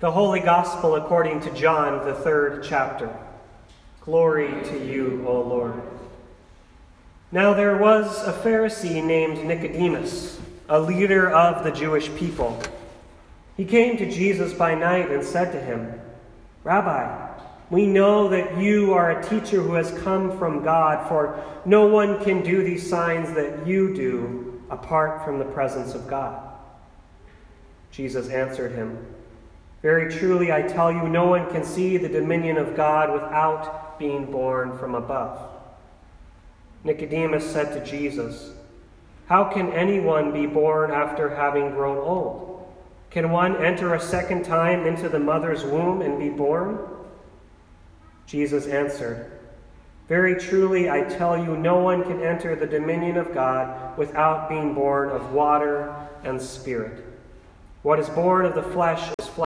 The Holy Gospel according to John, the third chapter. Glory to you, O Lord. Now there was a Pharisee named Nicodemus, a leader of the Jewish people. He came to Jesus by night and said to him, Rabbi, we know that you are a teacher who has come from God, for no one can do these signs that you do apart from the presence of God. Jesus answered him, Very truly I tell you, no one can see the dominion of God without being born from above. Nicodemus said to Jesus, How can anyone be born after having grown old? Can one enter a second time into the mother's womb and be born? Jesus answered, Very truly I tell you, no one can enter the dominion of God without being born of water and spirit. What is born of the flesh is flesh,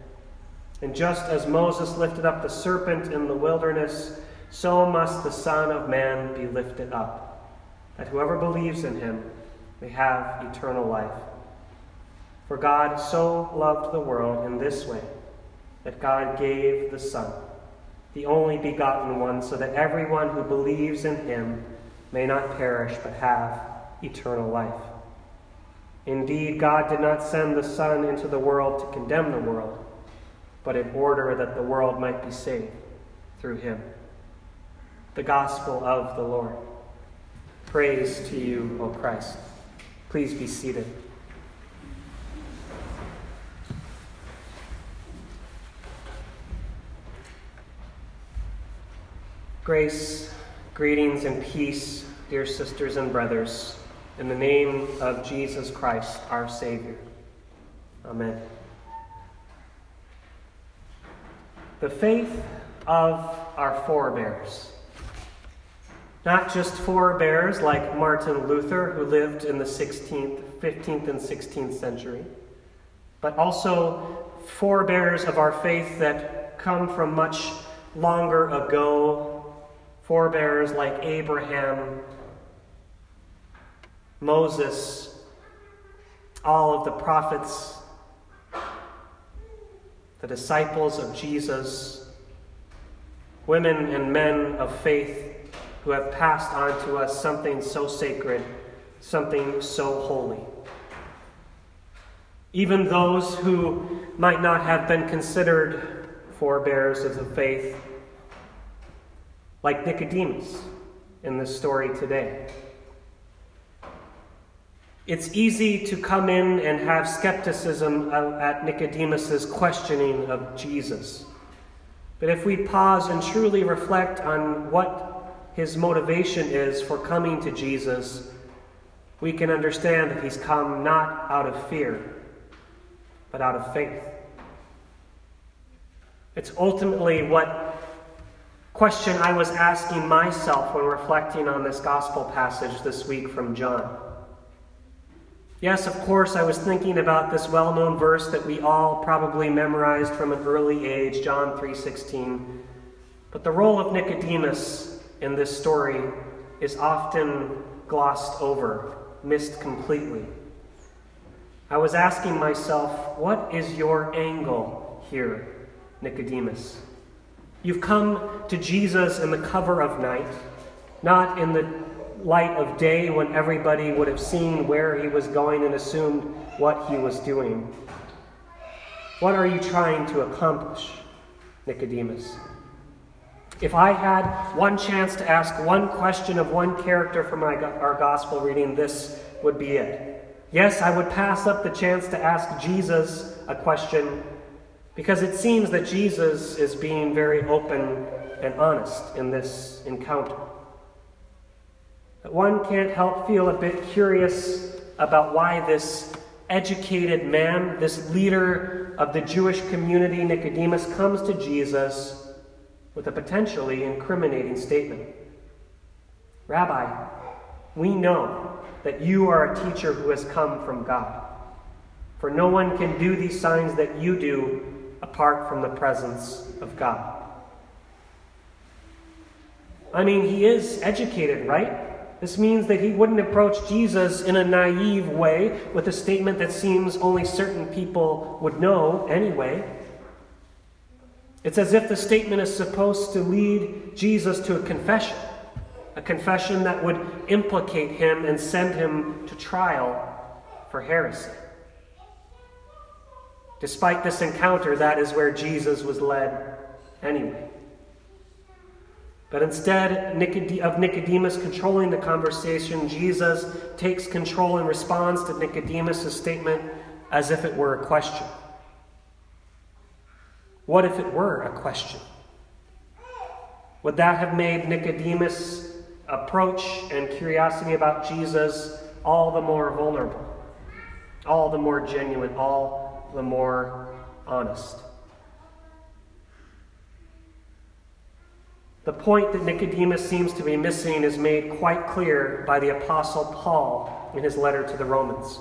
And just as Moses lifted up the serpent in the wilderness, so must the Son of Man be lifted up, that whoever believes in him may have eternal life. For God so loved the world in this way that God gave the Son, the only begotten one, so that everyone who believes in him may not perish but have eternal life. Indeed, God did not send the Son into the world to condemn the world, but in order that the world might be saved through him. The Gospel of the Lord. Praise to you, O Christ. Please be seated. Grace, greetings, and peace, dear sisters and brothers, in the name of Jesus Christ, our Savior. Amen. The faith of our forebears. Not just forebears like Martin Luther, who lived in the 16th, 15th, and 16th century, but also forebears of our faith that come from much longer ago forebears like Abraham, Moses, all of the prophets, the disciples of Jesus, women and men of faith who have passed on to us something so sacred, something so holy. Even those who might not have been considered forebears of the faith like Nicodemus in this story today. It's easy to come in and have skepticism at Nicodemus's questioning of Jesus. But if we pause and truly reflect on what his motivation is for coming to Jesus, we can understand that he's come not out of fear, but out of faith. It's ultimately what question I was asking myself when reflecting on this gospel passage this week from John. Yes, of course, I was thinking about this well-known verse that we all probably memorized from an early age, John 3:16. But the role of Nicodemus in this story is often glossed over, missed completely. I was asking myself, what is your angle here, Nicodemus? You've come to Jesus in the cover of night, not in the light of day when everybody would have seen where he was going and assumed what he was doing. What are you trying to accomplish, Nicodemus? If I had one chance to ask one question of one character from my, our gospel reading, this would be it. Yes, I would pass up the chance to ask Jesus a question because it seems that Jesus is being very open and honest in this encounter. But one can't help feel a bit curious about why this educated man, this leader of the Jewish community, Nicodemus, comes to Jesus with a potentially incriminating statement. Rabbi, we know that you are a teacher who has come from God. For no one can do these signs that you do apart from the presence of God. I mean, he is educated, right? This means that he wouldn't approach Jesus in a naive way with a statement that seems only certain people would know anyway. It's as if the statement is supposed to lead Jesus to a confession, a confession that would implicate him and send him to trial for heresy. Despite this encounter, that is where Jesus was led anyway. But instead of Nicodemus controlling the conversation, Jesus takes control and responds to Nicodemus' statement as if it were a question. What if it were a question? Would that have made Nicodemus' approach and curiosity about Jesus all the more vulnerable, all the more genuine, all the more honest? The point that Nicodemus seems to be missing is made quite clear by the Apostle Paul in his letter to the Romans.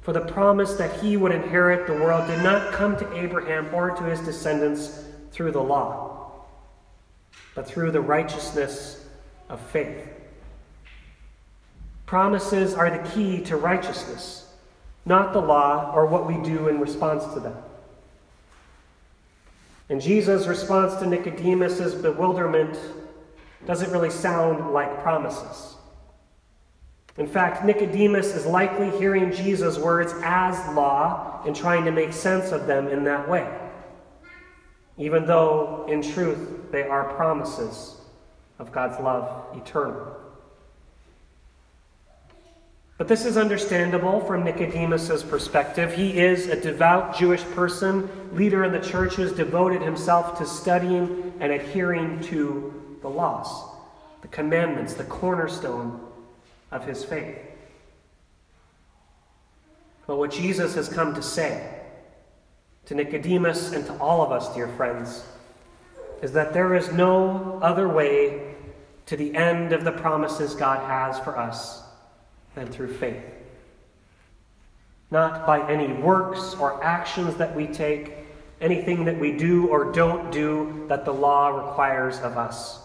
For the promise that he would inherit the world did not come to Abraham or to his descendants through the law, but through the righteousness of faith. Promises are the key to righteousness, not the law or what we do in response to them. And Jesus' response to Nicodemus' bewilderment doesn't really sound like promises. In fact, Nicodemus is likely hearing Jesus' words as law and trying to make sense of them in that way, even though, in truth, they are promises of God's love eternal. But this is understandable from Nicodemus' perspective. He is a devout Jewish person, leader in the church who has devoted himself to studying and adhering to the laws, the commandments, the cornerstone of his faith. But what Jesus has come to say to Nicodemus and to all of us, dear friends, is that there is no other way to the end of the promises God has for us than through faith. Not by any works or actions that we take, anything that we do or don't do that the law requires of us.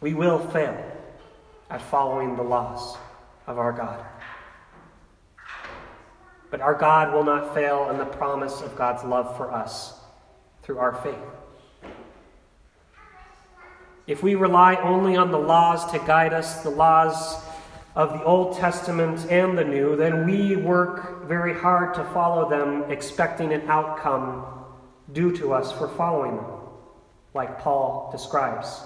We will fail at following the laws of our God. But our God will not fail in the promise of God's love for us through our faith. If we rely only on the laws to guide us, the laws of the Old Testament and the New, then we work very hard to follow them, expecting an outcome due to us for following them, like Paul describes.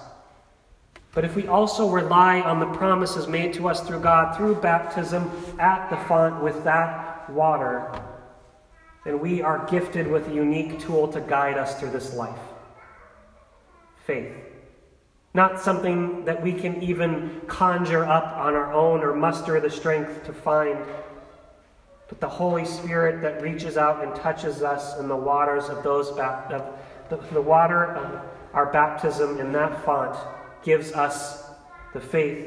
But if we also rely on the promises made to us through God through baptism at the font with that water, then we are gifted with a unique tool to guide us through this life faith. Not something that we can even conjure up on our own or muster the strength to find, but the Holy Spirit that reaches out and touches us in the waters of those of the, the water of our baptism in that font gives us the faith,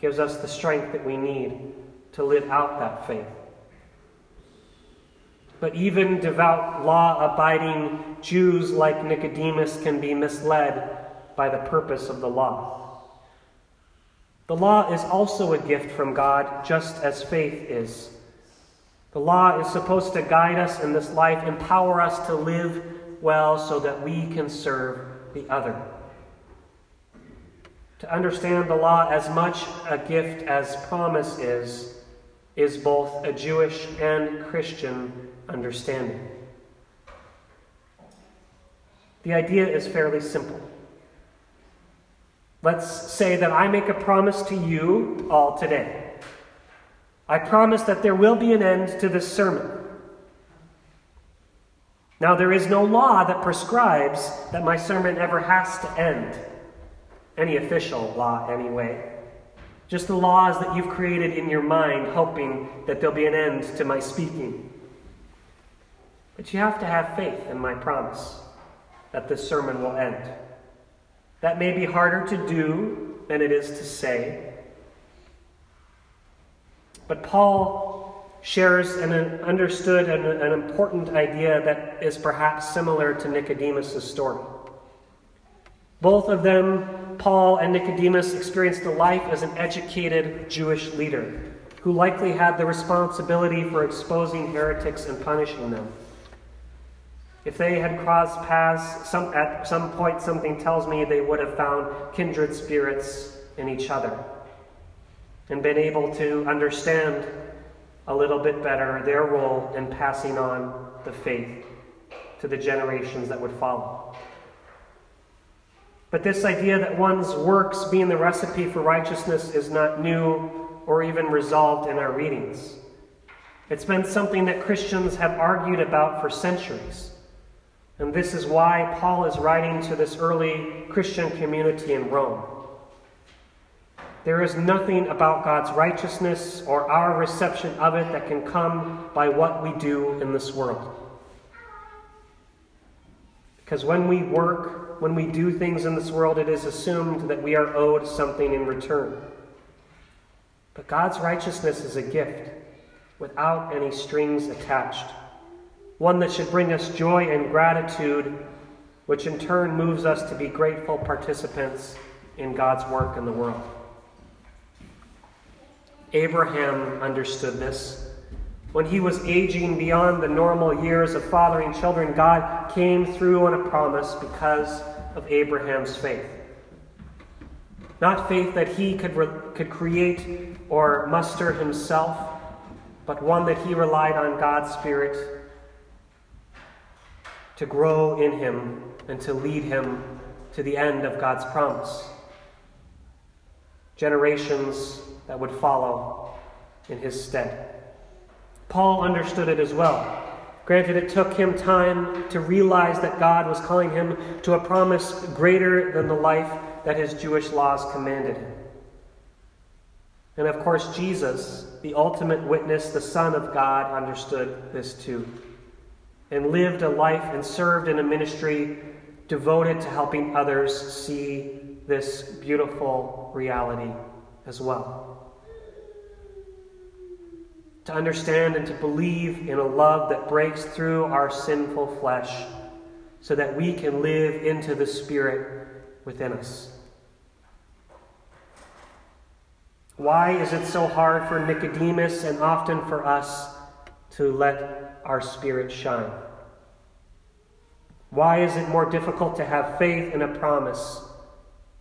gives us the strength that we need to live out that faith. But even devout, law abiding Jews like Nicodemus can be misled by the purpose of the law. The law is also a gift from God, just as faith is. The law is supposed to guide us in this life, empower us to live well so that we can serve the other. To understand the law as much a gift as promise is, is both a Jewish and Christian understanding. The idea is fairly simple. Let's say that I make a promise to you all today. I promise that there will be an end to this sermon. Now, there is no law that prescribes that my sermon ever has to end. Any official law, anyway. Just the laws that you've created in your mind, hoping that there'll be an end to my speaking. But you have to have faith in my promise that this sermon will end. That may be harder to do than it is to say. But Paul shares an understood and an important idea that is perhaps similar to Nicodemus' story. Both of them, Paul and Nicodemus, experienced a life as an educated Jewish leader who likely had the responsibility for exposing heretics and punishing them. If they had crossed paths some, at some point, something tells me they would have found kindred spirits in each other and been able to understand a little bit better their role in passing on the faith to the generations that would follow. But this idea that one's works being the recipe for righteousness is not new or even resolved in our readings. It's been something that Christians have argued about for centuries. And this is why Paul is writing to this early Christian community in Rome. There is nothing about God's righteousness or our reception of it that can come by what we do in this world. Because when we work, when we do things in this world, it is assumed that we are owed something in return. But God's righteousness is a gift without any strings attached one that should bring us joy and gratitude, which in turn moves us to be grateful participants in God's work in the world. Abraham understood this. When he was aging beyond the normal years of fathering children, God came through on a promise because of Abraham's faith. Not faith that he could, re- could create or muster himself, but one that he relied on God's Spirit to grow in him and to lead him to the end of God's promise. Generations that would follow in his stead. Paul understood it as well. Granted, it took him time to realize that God was calling him to a promise greater than the life that his Jewish laws commanded him. And of course, Jesus, the ultimate witness, the Son of God, understood this too and lived a life and served in a ministry devoted to helping others see this beautiful reality as well. To understand and to believe in a love that breaks through our sinful flesh so that we can live into the Spirit within us. Why is it so hard for Nicodemus and often for us to let our spirit shine? Why is it more difficult to have faith in a promise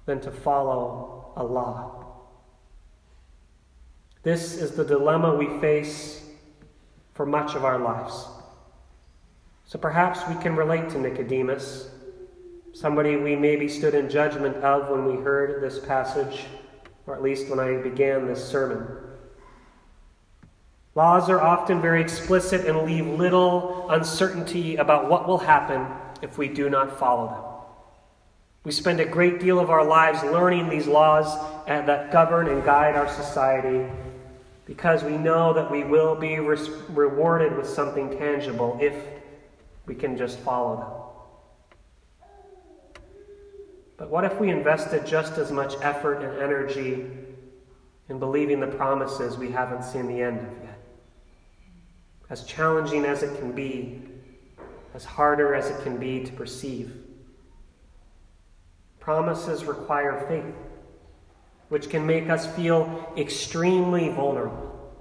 than to follow a law? This is the dilemma we face for much of our lives. So perhaps we can relate to Nicodemus, somebody we maybe stood in judgment of when we heard this passage, or at least when I began this sermon. Laws are often very explicit and leave little uncertainty about what will happen if we do not follow them. We spend a great deal of our lives learning these laws that govern and guide our society because we know that we will be re- rewarded with something tangible if we can just follow them. But what if we invested just as much effort and energy in believing the promises we haven't seen the end of yet? As challenging as it can be, as harder as it can be to perceive. Promises require faith, which can make us feel extremely vulnerable.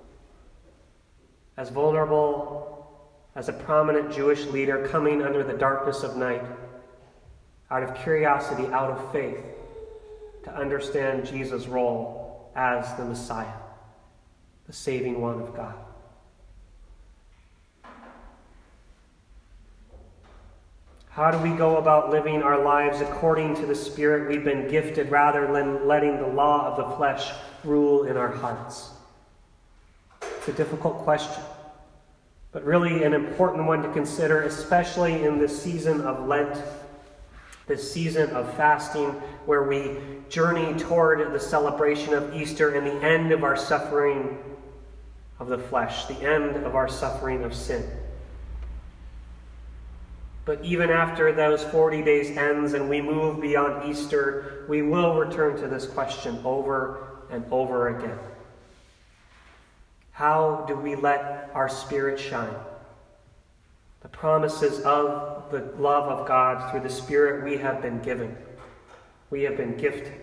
As vulnerable as a prominent Jewish leader coming under the darkness of night, out of curiosity, out of faith, to understand Jesus' role as the Messiah, the saving one of God. How do we go about living our lives according to the Spirit we've been gifted rather than letting the law of the flesh rule in our hearts? It's a difficult question, but really an important one to consider, especially in this season of Lent, this season of fasting, where we journey toward the celebration of Easter and the end of our suffering of the flesh, the end of our suffering of sin. But even after those 40 days ends and we move beyond Easter, we will return to this question over and over again. How do we let our spirit shine? The promises of the love of God through the Spirit we have been given. We have been gifted,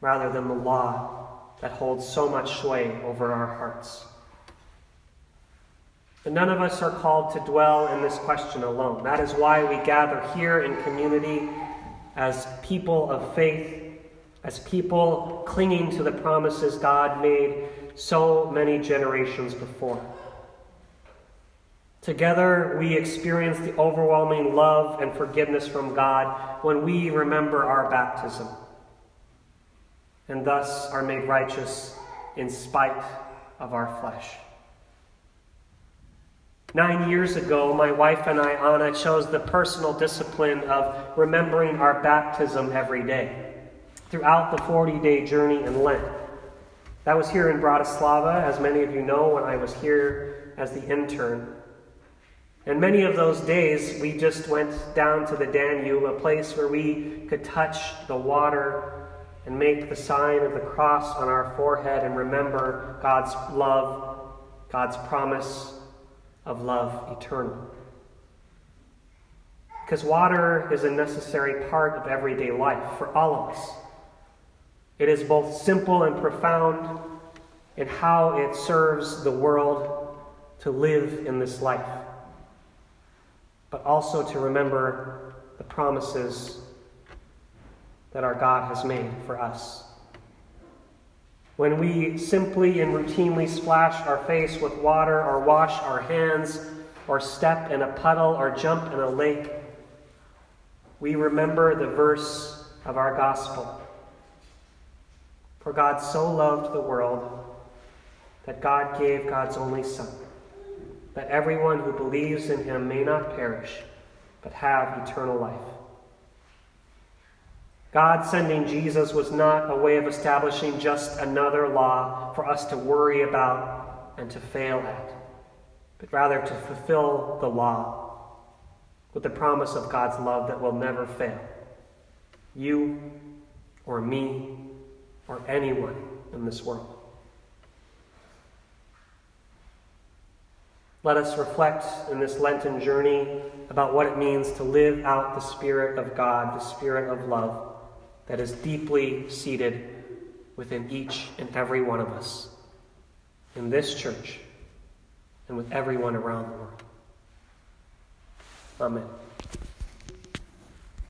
rather than the law that holds so much sway over our hearts. But none of us are called to dwell in this question alone. That is why we gather here in community as people of faith, as people clinging to the promises God made so many generations before. Together, we experience the overwhelming love and forgiveness from God when we remember our baptism and thus are made righteous in spite of our flesh. Nine years ago, my wife and I, Anna, chose the personal discipline of remembering our baptism every day throughout the 40 day journey in Lent. That was here in Bratislava, as many of you know, when I was here as the intern. And many of those days, we just went down to the Danube, a place where we could touch the water and make the sign of the cross on our forehead and remember God's love, God's promise of love eternal. Because water is a necessary part of everyday life for all of us. It is both simple and profound in how it serves the world to live in this life, but also to remember the promises that our God has made for us. When we simply and routinely splash our face with water, or wash our hands, or step in a puddle, or jump in a lake, we remember the verse of our gospel. For God so loved the world that God gave God's only Son, that everyone who believes in him may not perish, but have eternal life. God sending Jesus was not a way of establishing just another law for us to worry about and to fail at, but rather to fulfill the law with the promise of God's love that will never fail. You or me or anyone in this world. Let us reflect in this Lenten journey about what it means to live out the Spirit of God, the Spirit of love that is deeply seated within each and every one of us in this church and with everyone around the world. Amen.